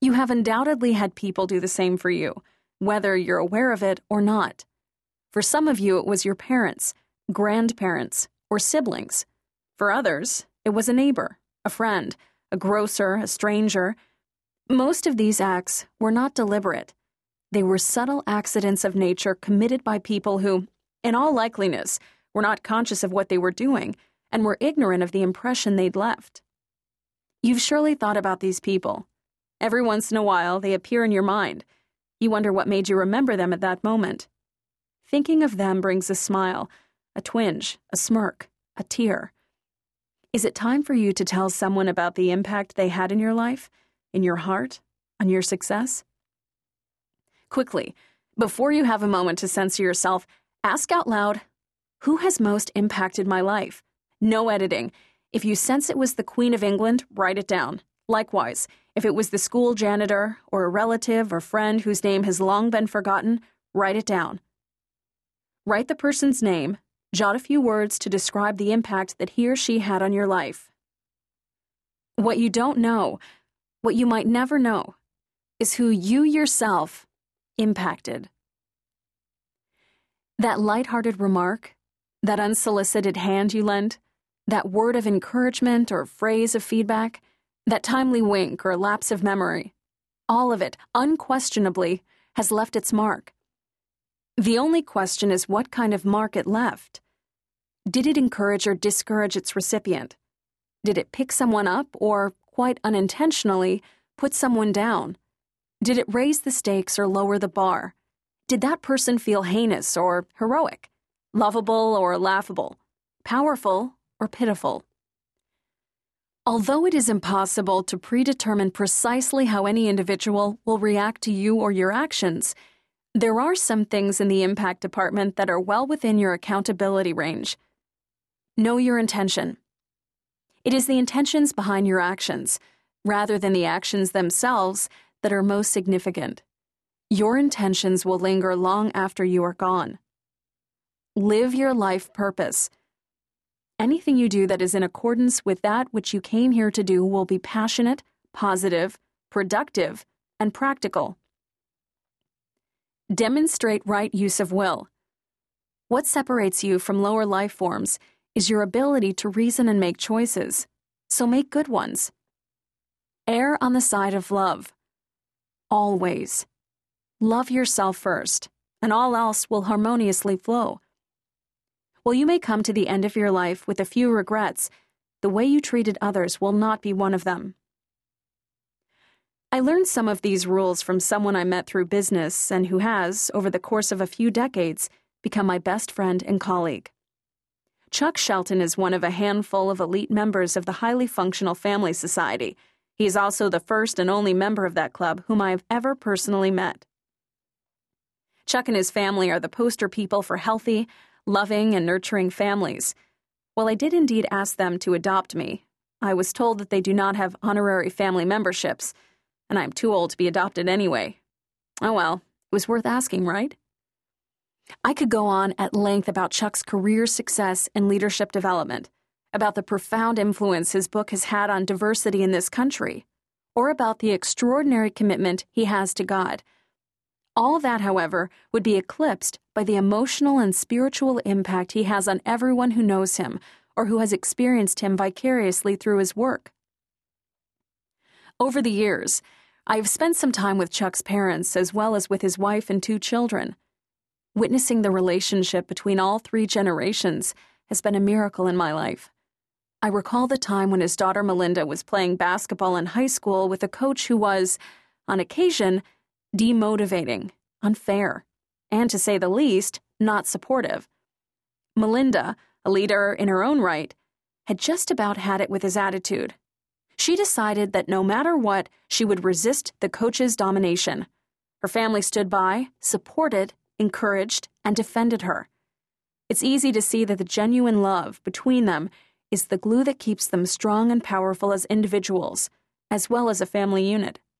You have undoubtedly had people do the same for you, whether you're aware of it or not. For some of you, it was your parents, grandparents, or siblings. For others, it was a neighbor, a friend, a grocer, a stranger. Most of these acts were not deliberate. They were subtle accidents of nature committed by people who, in all likeliness, were not conscious of what they were doing and were ignorant of the impression they'd left. You've surely thought about these people. Every once in a while, they appear in your mind. You wonder what made you remember them at that moment. Thinking of them brings a smile, a twinge, a smirk, a tear. Is it time for you to tell someone about the impact they had in your life, in your heart, on your success? Quickly, before you have a moment to censor yourself, ask out loud Who has most impacted my life? No editing. If you sense it was the Queen of England, write it down. Likewise, if it was the school janitor or a relative or friend whose name has long been forgotten, write it down. Write the person's name, jot a few words to describe the impact that he or she had on your life. What you don't know, what you might never know, is who you yourself impacted. That light-hearted remark, that unsolicited hand you lent, that word of encouragement or phrase of feedback, that timely wink or lapse of memory, all of it, unquestionably, has left its mark. The only question is what kind of mark it left. Did it encourage or discourage its recipient? Did it pick someone up or, quite unintentionally, put someone down? Did it raise the stakes or lower the bar? Did that person feel heinous or heroic, lovable or laughable, powerful or pitiful? Although it is impossible to predetermine precisely how any individual will react to you or your actions, there are some things in the impact department that are well within your accountability range. Know your intention. It is the intentions behind your actions, rather than the actions themselves, that are most significant. Your intentions will linger long after you are gone. Live your life purpose. Anything you do that is in accordance with that which you came here to do will be passionate, positive, productive, and practical. Demonstrate right use of will. What separates you from lower life forms is your ability to reason and make choices, so make good ones. Err on the side of love. Always. Love yourself first, and all else will harmoniously flow. While you may come to the end of your life with a few regrets, the way you treated others will not be one of them. I learned some of these rules from someone I met through business and who has, over the course of a few decades, become my best friend and colleague. Chuck Shelton is one of a handful of elite members of the Highly Functional Family Society. He is also the first and only member of that club whom I have ever personally met. Chuck and his family are the poster people for healthy, loving and nurturing families. While I did indeed ask them to adopt me, I was told that they do not have honorary family memberships, and I am too old to be adopted anyway. Oh well, it was worth asking, right? I could go on at length about Chuck's career success and leadership development, about the profound influence his book has had on diversity in this country, or about the extraordinary commitment he has to God all that, however, would be eclipsed by the emotional and spiritual impact he has on everyone who knows him or who has experienced him vicariously through his work. Over the years, I have spent some time with Chuck's parents as well as with his wife and two children. Witnessing the relationship between all three generations has been a miracle in my life. I recall the time when his daughter Melinda was playing basketball in high school with a coach who was, on occasion, demotivating, unfair, and to say the least, not supportive. Melinda, a leader in her own right, had just about had it with his attitude. She decided that no matter what, she would resist the coach's domination. Her family stood by, supported, encouraged, and defended her. It's easy to see that the genuine love between them is the glue that keeps them strong and powerful as individuals, as well as a family unit.